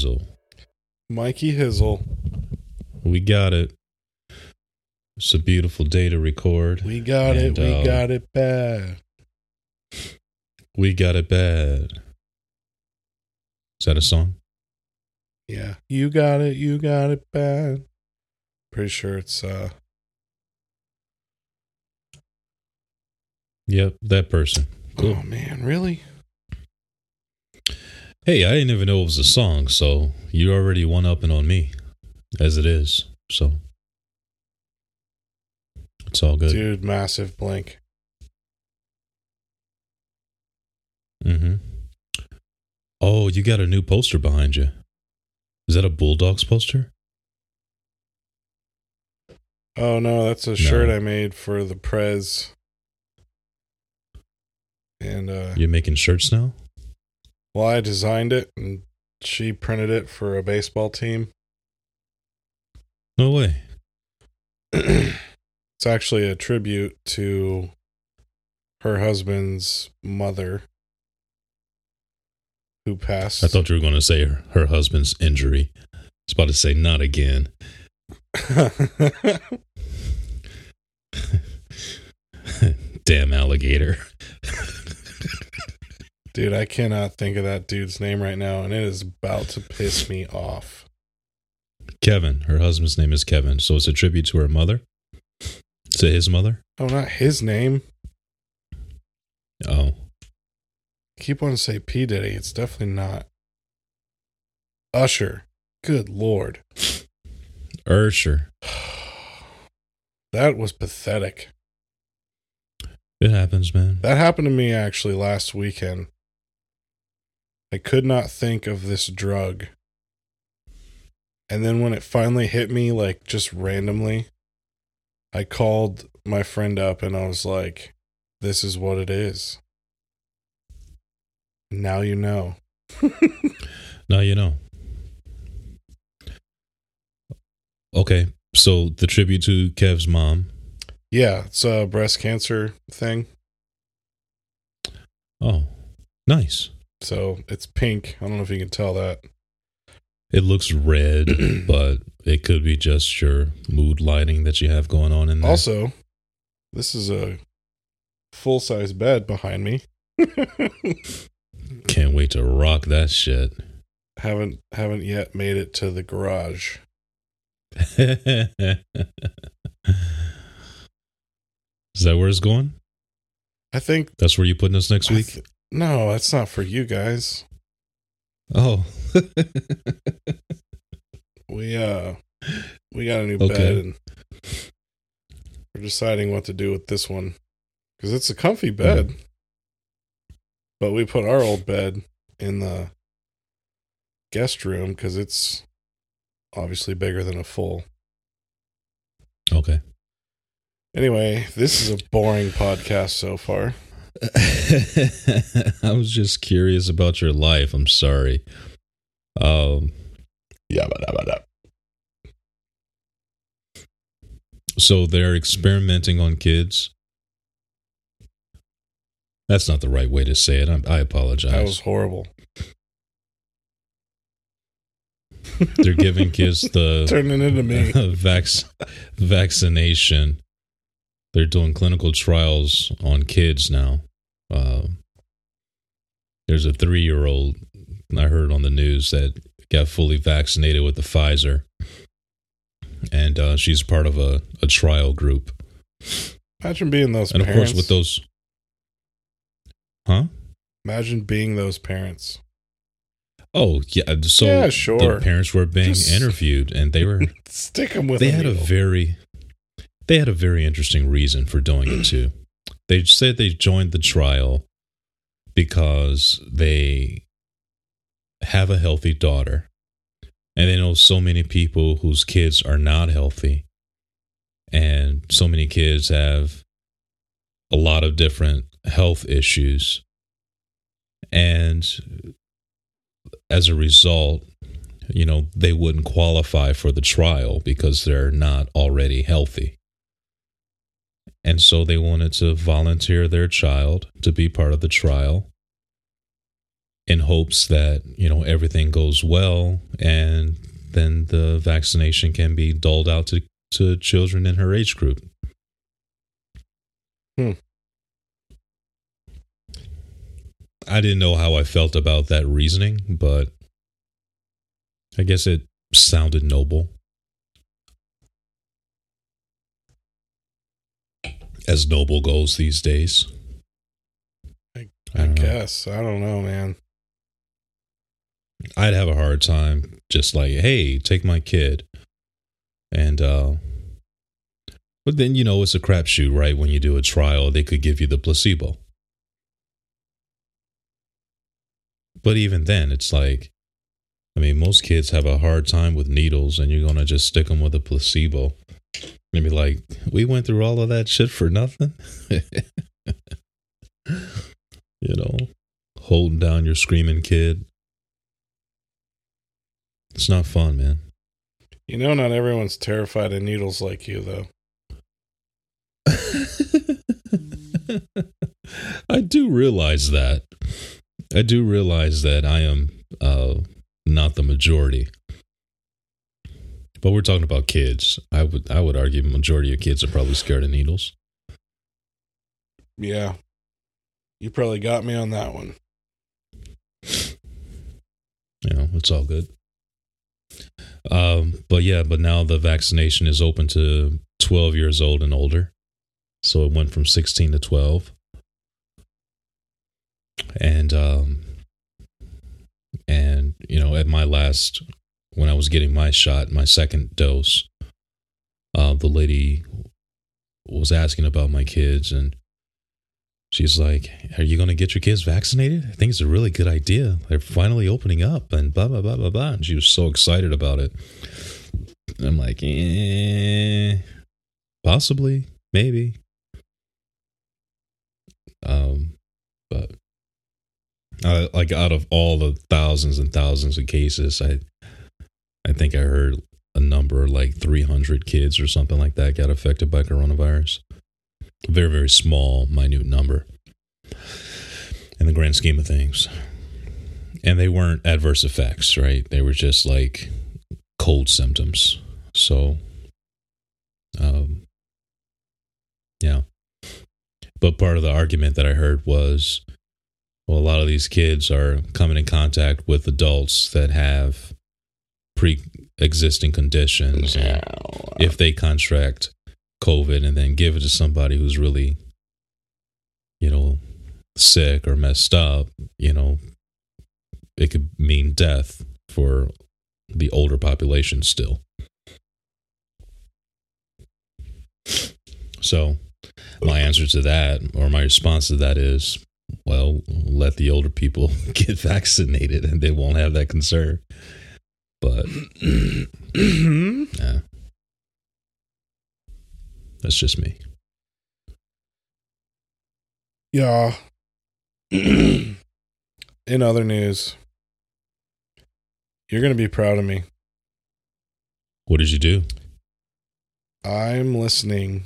Sean Dizzle. Mikey Hizzle. We got it. It's a beautiful day to record. We got And, it. We uh, got it bad. We got it bad. Is that a song? Yeah. You got it. You got it bad. Pretty sure it's uh Yep, that person. Cool. Oh man, really? Hey, I didn't even know it was a song, so you already one upping on me, as it is. So it's all good. Dude, massive blink. Mm-hmm. Oh, you got a new poster behind you. Is that a Bulldogs poster? Oh no, that's a shirt I made for the Prez. And uh You're making shirts now? Well I designed it and she printed it for a baseball team. No way. it's actually a tribute to her husband's mother who passed. I thought you were going to say her, her husband's injury. I was about to say not again. Damn alligator. Dude, I cannot think of that dude's name right now, and it is about to piss me off. Kevin. Her husband's name is Kevin. So it's a tribute to her mother. To his mother? Oh, not his name. Oh. I keep wanting to say P. Diddy. It's definitely not. Usher. Good lord. Ursher. That was pathetic. It happens, man. That happened to me actually last weekend. I could not think of this drug. And then when it finally hit me, like just randomly, I called my friend up and I was like, this is what it is. Now you know. Now you know. Okay. So the tribute to Kev's mom. Yeah, it's a breast cancer thing. Oh, nice. So it's pink. I don't know if you can tell that. It looks red, but it could be just your mood lighting that you have going on in there. Also, this is a full size bed behind me. Can't wait to rock that shit. haven't haven't yet made it to the garage. Is that where it's going? I think That's where you putting us next I week? th- no, that's not for you guys. oh. We uh we got a new Okay. bed and we're deciding what to do with this one cuz it's a comfy bed. But we put our old bed in the guest room cuz it's obviously bigger than a full. okay. Anyway, this is a boring podcast so far. I was just curious about your life. I'm sorry. Um Yeah, but so they're experimenting on kids. That's not the right way to say it. I, I apologize. that was horrible. They're giving kids the Turning into me. vac- vaccination. They're doing clinical trials on kids now. Uh, there's a three year old I heard on the news that got fully vaccinated with the Pfizer, and uh, she's part of a, a trial group. Imagine being those And of course, with those, huh? Imagine being those parents. Oh yeah, so Yeah, sure. the parents were being Just- interviewed, and they were Stick them with they had a very they had a very interesting reason for doing it too. They said they joined the trial because they have a healthy daughter and they know so many people whose kids are not healthy and so many kids have a lot of different health issues and as a result you know they wouldn't qualify for the trial because they're not already healthy and so they wanted to volunteer their child to be part of the trial in hopes that, you know, everything goes well and then the vaccination can be doled out to, to children in her age group. Hmm. I didn't know how I felt about that reasoning, but I guess it sounded noble. As noble goes these days. I, I, I guess. Know. I don't know, man. I'd have a hard time just like, hey, take my kid. And uh but then you know it's a crapshoot, right? When you do a trial, they could give you the placebo. But even then, it's like I mean, most kids have a hard time with needles, and you're gonna just stick them with a placebo. And be like, we went through all of that shit for nothing. you know, holding down your screaming kid. It's not fun, man. You know, not everyone's terrified of needles like you, though. I do realize that. I do realize that I am uh, not the majority. But we're talking about kids. I would I would argue majority of kids are probably scared of needles. Yeah. You probably got me on that one. You know, it's all good. Um, but yeah, but now the vaccination is open to 12 years old and older. So it went from 16 to 12. And um and you know, at my last when I was getting my shot, my second dose, uh, the lady was asking about my kids and she's like, Are you going to get your kids vaccinated? I think it's a really good idea. They're finally opening up and blah, blah, blah, blah, blah. And she was so excited about it. I'm like, eh, possibly, maybe. Um, but like out of all the thousands and thousands of cases, I I think I heard a number like 300 kids or something like that got affected by coronavirus. Very, very small, minute number in the grand scheme of things. And they weren't adverse effects, right? They were just like cold symptoms. So, um, yeah. But part of the argument that I heard was well, a lot of these kids are coming in contact with adults that have pre-existing conditions. If they contract COVID and then give it to somebody who's really, you know, sick or messed up, you know, it could mean death for the older population still. So, my answer to that, or my response to that is, well, let the older people get vaccinated and they won't have that concern. But yeah. That's just me. Yeah. In other news, you're going to be proud of me. What did you do? I'm listening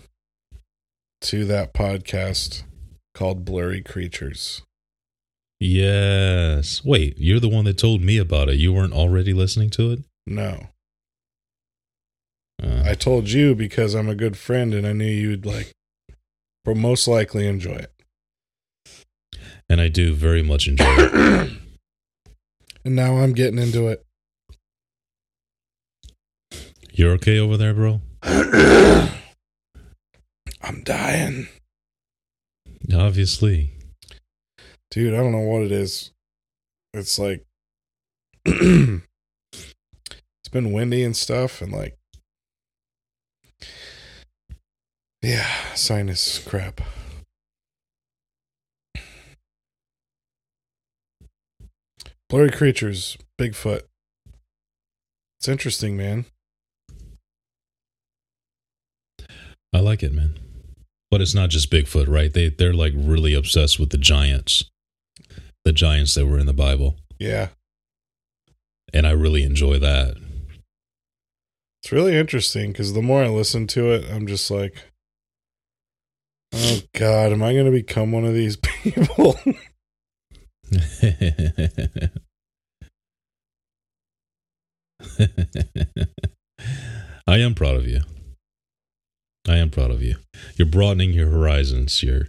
to that podcast called Blurry Creatures. Yes. Wait, you're the one that told me about it. You weren't already listening to it? No. Uh, I told you because I'm a good friend and I knew you'd like most likely enjoy it. And I do very much enjoy it. and now I'm getting into it. You're okay over there, bro? I'm dying. Obviously dude, I don't know what it is. It's like it's been windy and stuff, and like, yeah, sinus crap. Blurry creatures, Bigfoot. It's interesting, man. I like it, man. But it's not just Bigfoot, right? They they're like really obsessed with the giants. The giants that were in the Bible. Yeah. And I really enjoy that. It's really interesting because the more I listen to it, I'm just like, oh God, am I going to become one of these people? I am proud of you. I am proud of you. You're broadening your horizons. You're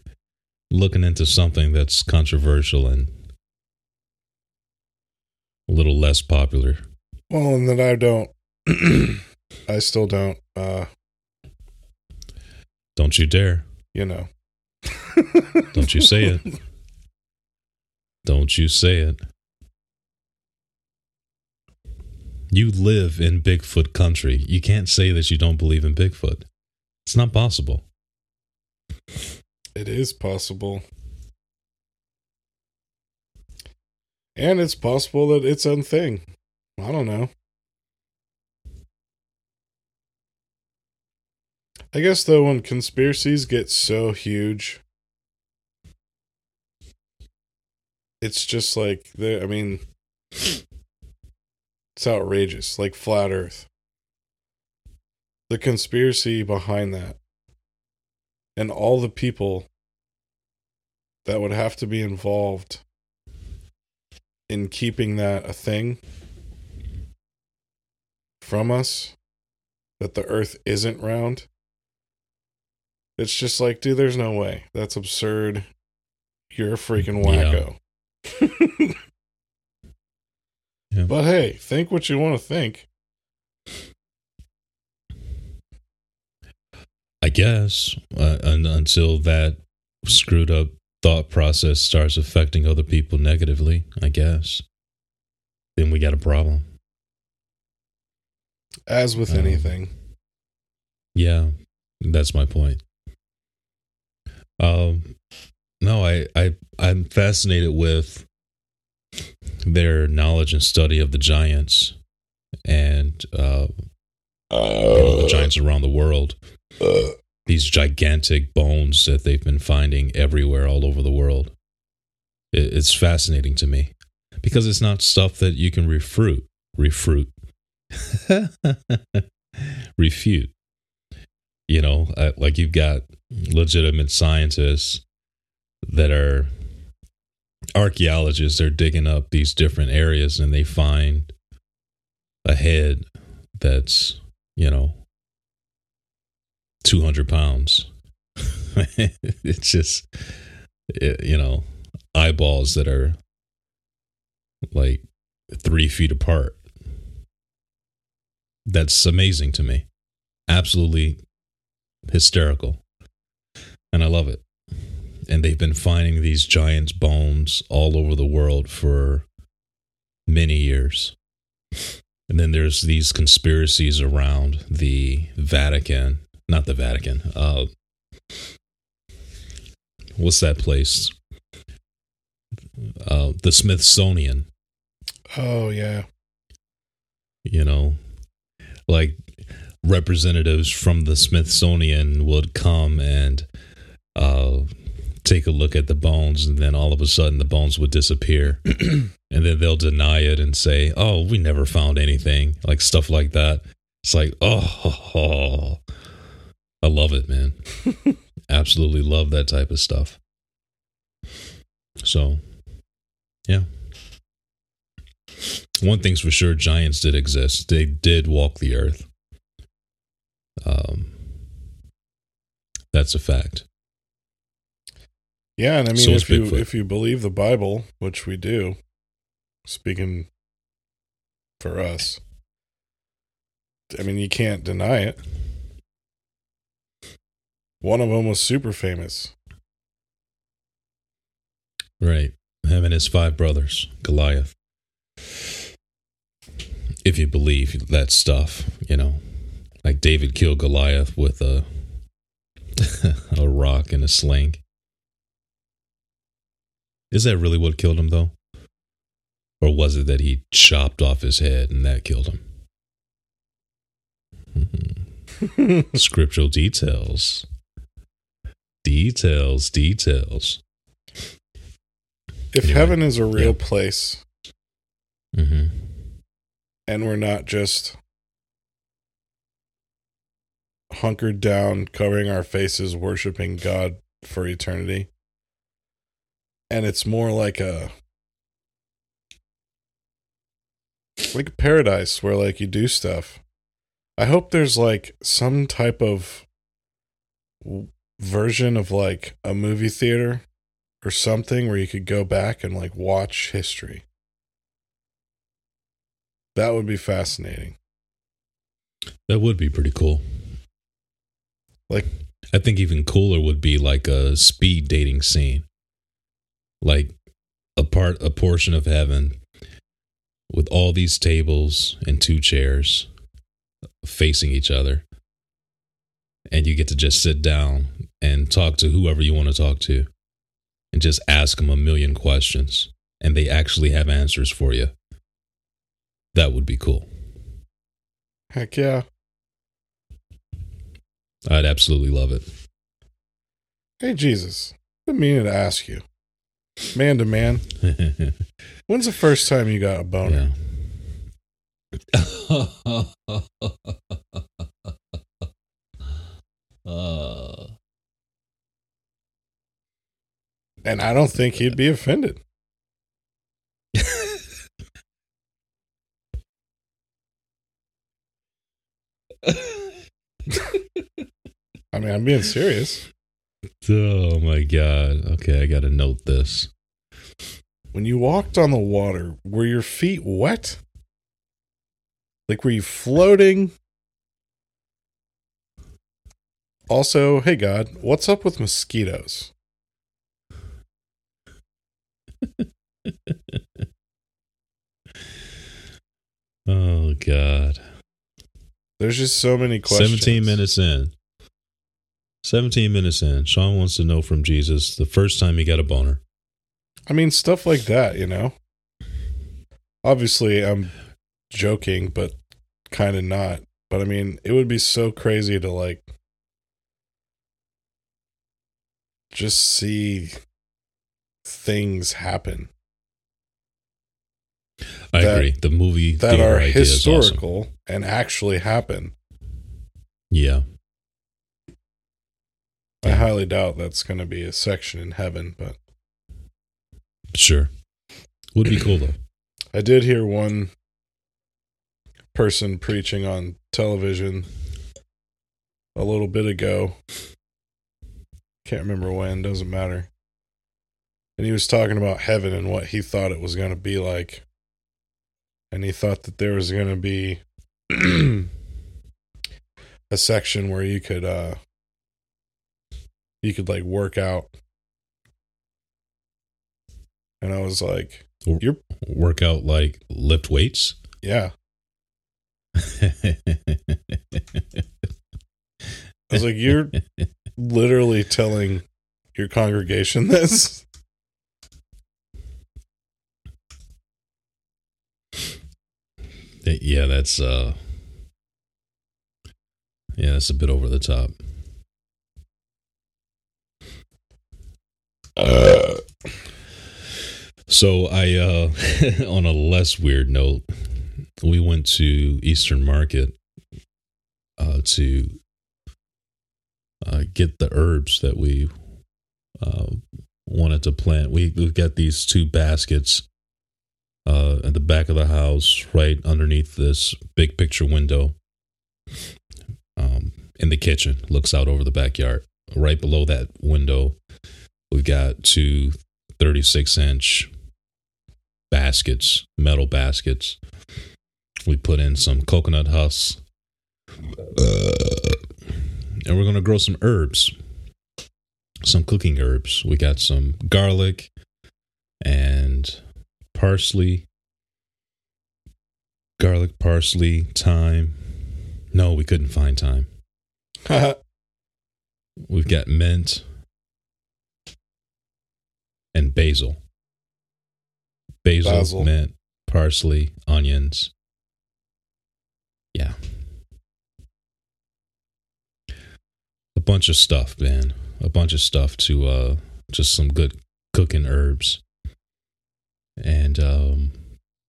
looking into something that's controversial and a little less popular. well, and then I don't, I still don't, uh, Don't you dare. you know. Don't you say it. Don't you say it. You live in Bigfoot country. You can't say that you don't believe in Bigfoot. It's not possible. It is possible. And it's possible that it's a thing. I don't know. I guess though when conspiracies get so huge it's just like they I mean it's outrageous like flat earth. The conspiracy behind that and all the people that would have to be involved in keeping that a thing from us that the earth isn't round? It's just like dude there's no way. That's absurd. You're a freaking wacko. Yeah. but hey think what you want to think. I guess uh, un- until that screwed up thought process starts affecting other people negatively, I guess. Then we got a problem. as with Um, anything Yeah, that's my point. Um, no, I, I, I'm fascinated with their knowledge and study of the giants and uh, know, the giants around the world. These gigantic bones that they've been finding everywhere, all over the world. It's fascinating to me because it's not stuff that you can refute, refute, refute you know like you've got legitimate scientists that are archaeologists they're digging up these different areas and they find a head that's you know 200 pounds it's just it, you know eyeballs that are like three feet apart that's amazing to me absolutely hysterical. And I love it. And they've been finding these giants' bones all over the world for many years. And then there's these conspiracies around the Vatican, not the Vatican. Uh, what's that place? Uh, the Smithsonian. oh yeah you know like representatives from the smithsonian would come and uh take a look at the bones and then all of a sudden the bones would disappear and then they'll deny it and say oh we never found anything like stuff like that it's like oh, i love it man. Absolutely love that type of stuff. So yeah. One thing's for sure giants did exist. They did walk the earth. Um that's a fact. Yeah, and I mean, So if you Bigfoot. if you believe the Bible, which we do, speaking for us, I mean, you can't deny it. One of them was super famous. right him and his five brothers goliath if you believe that stuff you know like david killed goliath with a a rock and a sling is that really what killed him though Or was it that he chopped off his head and that killed him? Scriptural details. Details, details. if Anyway, heaven is a real yeah. place hmm and we're not just hunkered down, covering our faces, worshiping God for eternity, and it's more like a like a paradise where like you do stuff. I hope there's like some type of version of like a movie theater or something where you could go back and like watch history. That would be fascinating. That would be pretty cool. Like I think even cooler would be like a speed dating scene. Like a part a portion of heaven with all these tables and two chairs facing each other. And you get to just sit down and talk to whoever you want to talk to and just ask them a million questions and they actually have answers for you. That would be cool. heck yeah. I'd absolutely love it. Hey Jesus. Been meaning to ask you. Man to man, when's the first time you got a boner? uh, And I don't think he'd be offended. I mean, I'm being serious. oh my god. Okay, I got to note this. When you walked on the water, were your feet wet? Like, were you floating? Also, hey God, what's up with mosquitoes? Oh god. There's just so many questions. 17 minutes in. 17 minutes in. Sean wants to know from Jesus the first time he got a boner. I mean, stuff like that, you know? Obviously, I'm joking, but kind of not. But I mean, it would be so crazy to like just see things happen I That- agree. The movie that are idea is awesome. historical and actually happen. Yeah. I highly doubt that's going to be a section in heaven, but Sure. Would be cool though. I did hear one person preaching on television a little bit ago. Can't remember when, doesn't matter. And he was talking about heaven and what he thought it was going to be like. And he thought that there was going to be a section where you could uh you could like work out. And I was like, You're- Work out like lift weights. yeah. I was like, you're literally telling your congregation this. yeah, that's uh Yeah, that's a bit over the top. Uh. So I uh on a less weird note, we went to Eastern Market uh to uh get the herbs that we uh wanted to plant. We we got these two baskets uh at the back of the house right underneath this big picture window um in the kitchen. Looks out over the backyard. Right below that window we've got two 36 inch baskets metal baskets. We put in some coconut husks and we're going to grow some herbs some cooking herbs we got some garlic and parsley, garlic, parsley, thyme. No, we couldn't find thyme. We've got mint and basil. Basil, Basil. mint, parsley, onions. Yeah. Bunch of stuff, man. A bunch of stuff to uh just some good cooking herbs. And um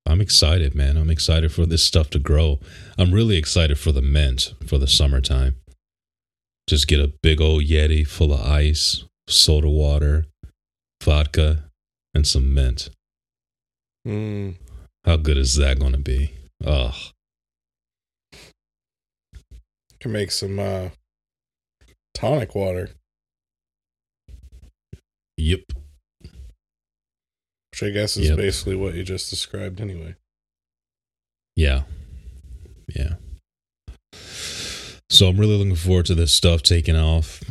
I'm excited, man. I'm excited for this stuff to grow. I'm really excited for the mint for the summertime. Just get a big old Yeti full of ice, soda water, vodka, and some mint. Mm. How good is that going to be? Ugh. Can make some uh, tonic water, Yep. which I guess is Yep. basically what you just described anyway. Yeah. Yeah. So I'm really looking forward to this stuff taking off.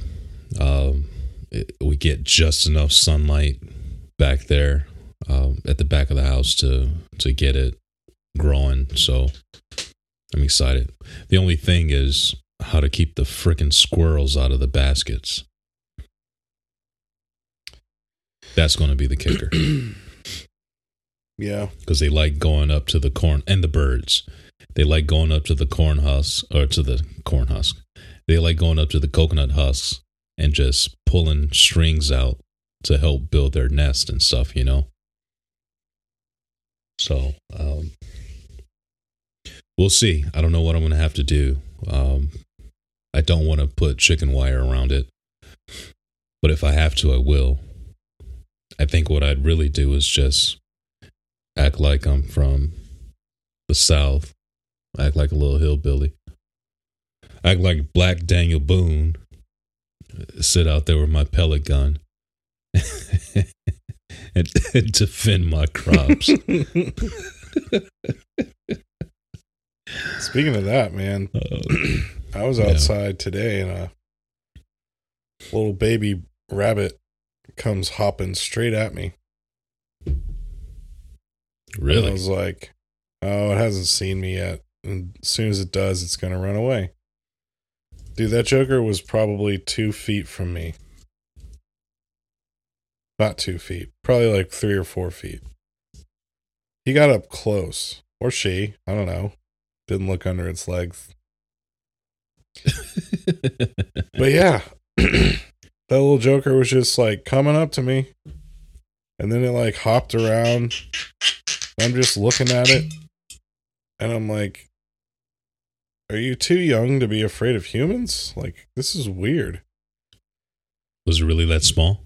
Um, it, we get just enough sunlight back there um, at the back of the house to to get it growing. So I'm excited. The only thing is how to keep the frickin' squirrels out of the baskets. That's going to be the kicker Yeah. because they like going up to the corn and the birds. They like going up to the corn husk or to the corn husk. They like going up to the coconut husks and just pulling strings out to help build their nest and stuff, you know. So, um, we'll see. I don't know what I'm going to have to do. Um, I don't want to put chicken wire around it, but if I have to, I will. I think what I'd really do is just act like I'm from the South, act like a little hillbilly, act like Black Daniel Boone, sit out there with my pellet gun and, and defend my crops. Speaking of that, man, Uh, I was Yeah. outside today and a little baby rabbit comes hopping straight at me. And I was like, oh, it hasn't seen me yet. And as soon as it does, it's going to run away. Dude, that Joker was probably two feet from me. Not two feet, probably like three or four feet. He got up close, or she, I don't know. Didn't look under its legs. But yeah, that little Joker was just like coming up to me. And then it like hopped around. I'm just looking at it. And I'm like, are you too young to be afraid of humans? Like, this is weird. Was it really that small?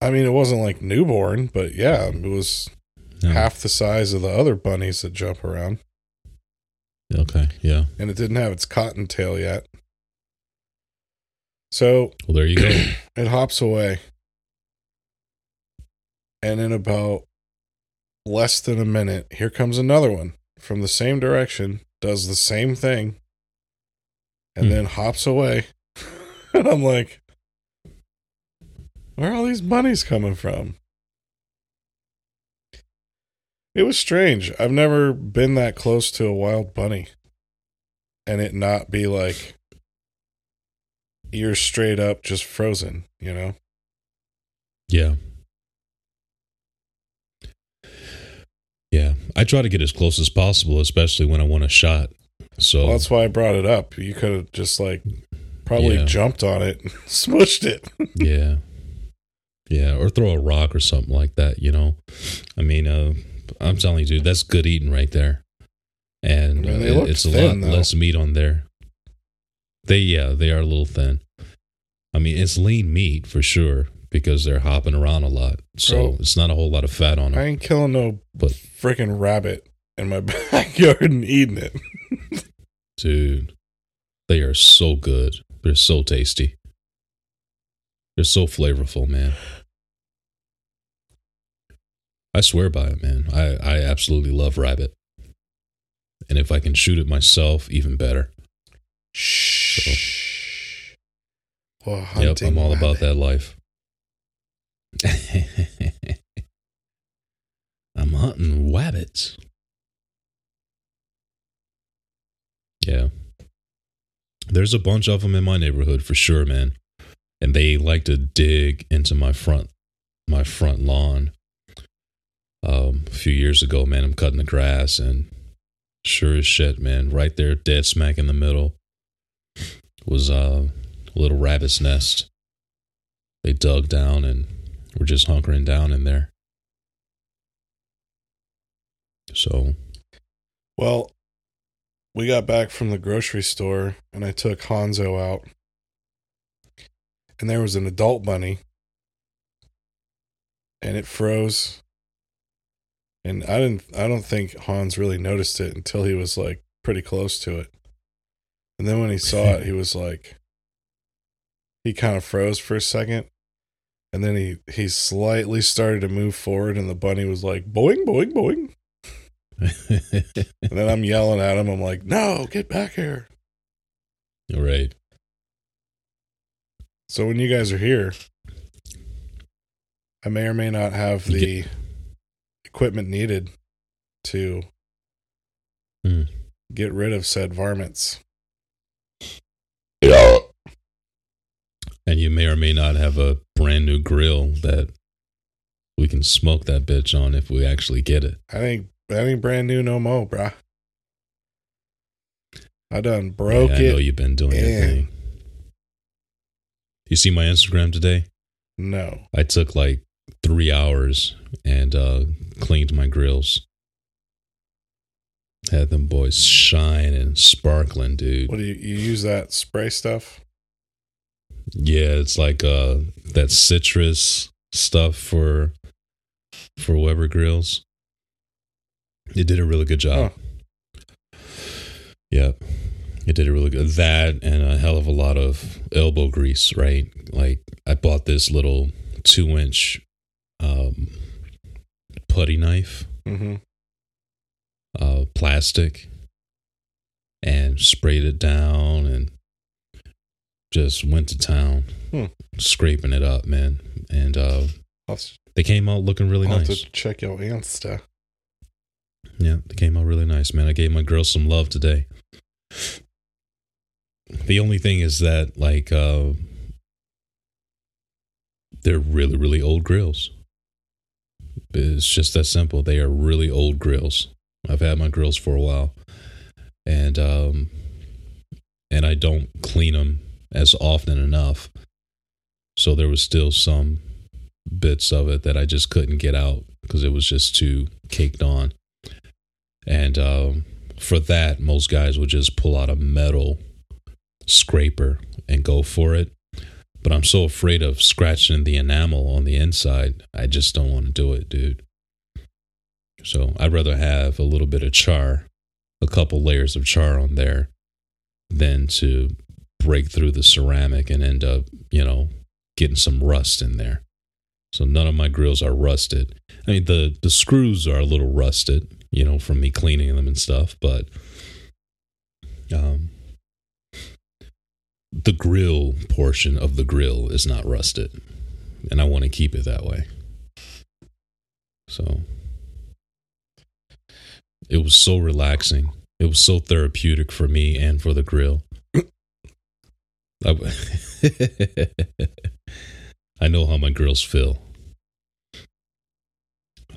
I mean, it wasn't like newborn, but yeah, it was No. half the size of the other bunnies that jump around. Okay, yeah. And it didn't have its cottontail yet. So Well, there you go. it hops away. And in about less than a minute, here comes another one from the same direction, does the same thing, and Hmm. then hops away. and I'm like, where are all these bunnies coming from? It was strange. I've never been that close to a wild bunny and it not be like you're straight up, just frozen, you know? Yeah. Yeah. I try to get as close as possible, especially when I want a shot. So Well, that's why I brought it up. You could have just like probably Yeah. jumped on it and smushed it. yeah. Yeah. Or throw a rock or something like that, you know? I mean, uh, I'm telling you, dude, that's good eating right there. And I mean, uh, they it- look it's a lot though. less meat on there. They, yeah, they are a little thin. I mean, it's lean meat for sure because they're hopping around a lot. So Bro. it's not a whole lot of fat on them. I ain't killing no But- freaking rabbit in my backyard and eating it. Dude, they are so good. They're so tasty. They're so flavorful, man. I swear by it, man. I, I absolutely love rabbit. And if I can shoot it myself, even better. Shh. Well, yep, I'm all about that life. I'm hunting rabbits. Yeah. There's a bunch of them in my neighborhood for sure, man. And they like to dig into my front my front lawn. Um, a few years ago, man. I'm cutting the grass and sure as shit, man, right there, dead smack in the middle, was uh, a little rabbit's nest. They dug down and were just hunkering down in there. So, Well, we got back from the grocery store and I took Hanzo out. And there was an adult bunny. And it froze. And I didn't I don't think Hans really noticed it until he was like pretty close to it. And then when he saw it, he was like he kind of froze for a second. And then he he slightly started to move forward and the bunny was like boing boing boing. And then I'm yelling at him. I'm like, "No, get back here!" all right. So when you guys are here, I may or may not have the equipment needed to Hmm. get rid of said varmints. And you may or may not have a brand new grill that we can smoke that bitch on if we actually get it. I ain't that ain't brand new no more, bruh. I done broke Yeah, I know you've been doing your thing. You see my Instagram today? No, I took like three hours and uh, cleaned my grills. Had them boys shine and sparkling, dude. what do you you use that spray stuff? Yeah, it's like uh that citrus stuff for for Weber grills. It did a really good job. Yeah. It did a really good that and a hell of a lot of elbow grease, right? Like I bought this little two inch um putty knife, Mm-hmm. uh plastic, and sprayed it down and just went to town, Hmm. scraping it up, man. And uh they came out looking really I'll have nice. to check your Insta. Yeah, they came out really nice, man. I gave my girls some love today. The only thing is that, like, uh, they're really, really old grills. It's just that simple. They are really old grills. I've had my grills for a while, and um, and I don't clean them as often enough. So there was still some bits of it that I just couldn't get out because it was just too caked on. And um, for that, most guys would just pull out a metal scraper and go for it. But I'm so afraid of scratching the enamel on the inside. I just don't want to do it, dude. So I'd rather have a little bit of char, a couple layers of char on there, than to break through the ceramic and end up, you know, getting some rust in there. So none of my grills are rusted. I mean, the the screws are a little rusted, you know, from me cleaning them and stuff, but um, the grill portion of the grill is not rusted, and I want to keep it that way. So it was so relaxing. It was so therapeutic for me and for the grill. I, I know how my girls feel.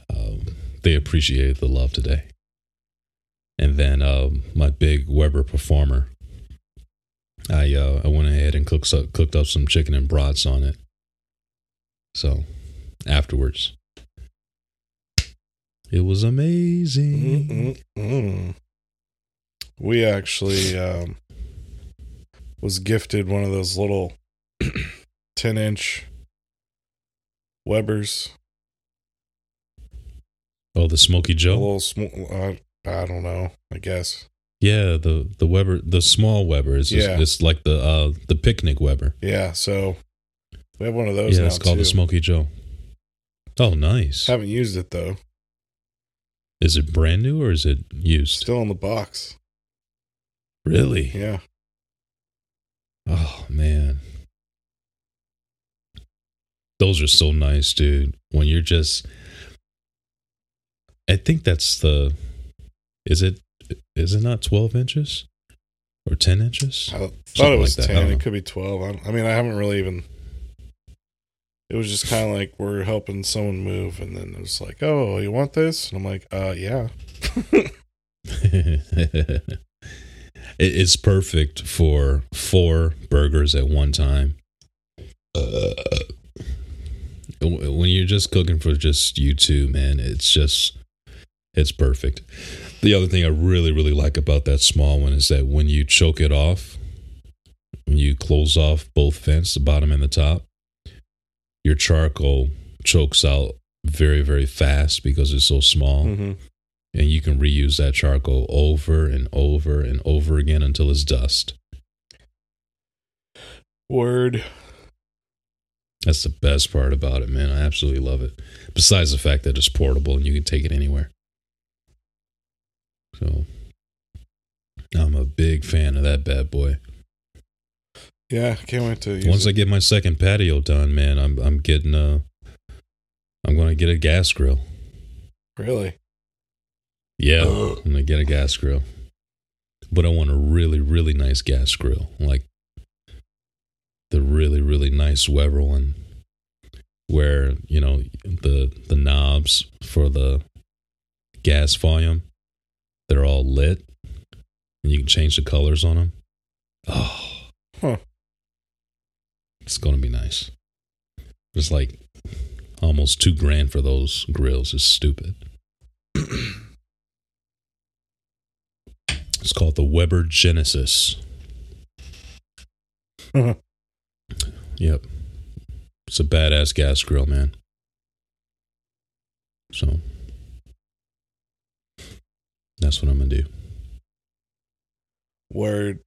Um, they appreciated the love today. And then um, my big Weber performer, I uh, I went ahead and cooked up, cooked up some chicken and brats on it. So afterwards, it was amazing. Mm-mm-mm. We actually um, was gifted one of those little 10 inch Webers. Oh, the Smoky Joe. A little small. Uh, I don't know. I guess. Yeah, the the Weber, the small Weber is Yeah. it's like the uh the picnic Weber. Yeah. So we have one of those yeah, it's called too. the Smoky Joe. Oh, nice. Haven't used it though. Is it brand new or is it used? Still in the box. Really? Yeah. Oh man. Those are so nice, dude. When you're just I think that's the is it is it not 12 inches or 10 inches? I thought Something it was like 10. don't It could be 12. I, I mean, I haven't really even it was just kind of like we're helping someone move, and then it was like, "Oh, you want this?" And I'm like, "Uh, yeah." it's perfect for four burgers at one time. Uh, when you're just cooking for just you two, man, it's just it's perfect. The other thing I really really like about that small one is that when you choke it off, when you close off both vents, the bottom and the top, your charcoal chokes out very very fast because it's so small. Mm-hmm. And you can reuse that charcoal over and over and over again until it's dust. Word. That's the best part about it, man. I absolutely love it. Besides the fact that it's portable and you can take it anywhere. So I'm a big fan of that bad boy. Yeah, I can't wait to use Once it. I get my second patio done, man, I'm I'm getting a I'm gonna get a gas grill. really. Yeah, I'm gonna get a gas grill. But I want a really, really nice gas grill. Like the really, really nice Weber one. Where, you know, the the knobs for the gas volume, they're all lit. And you can change the colors on them. Oh. Huh. It's gonna be nice. It's like almost two grand for those grills. It's stupid. It's called the Weber Genesis. Uh-huh. Yep. It's a badass gas grill, man. So that's what I'm gonna do. Word.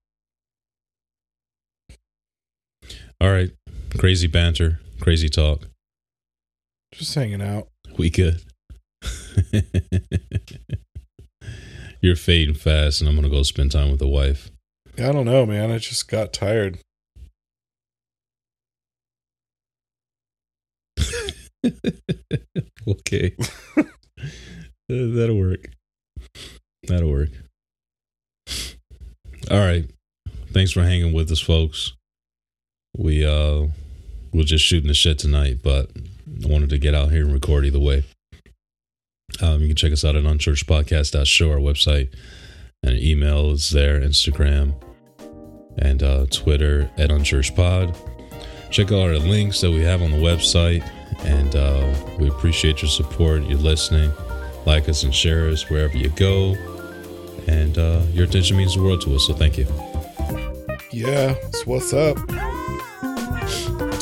All right. Crazy banter, crazy talk. Just hanging out. We good. You're fading fast, and I'm gonna go spend time with the wife. I don't know, man. I just got tired. okay. Uh, That'll work. That'll work. All right. Thanks for hanging with us, folks. We uh we're just shooting the shit tonight, but I wanted to get out here and record either way. Um, you can check us out at unchurchpodcast.show, our website, and an email is there, Instagram, and uh, Twitter at unchurchpod. Check out our links that we have on the website, and uh, we appreciate your support, your listening. Like us and share us wherever you go, and uh, your attention means the world to us. So thank you. Yeah, it's what's up.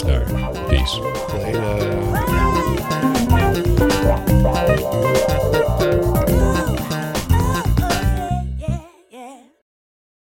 All right, peace. Later.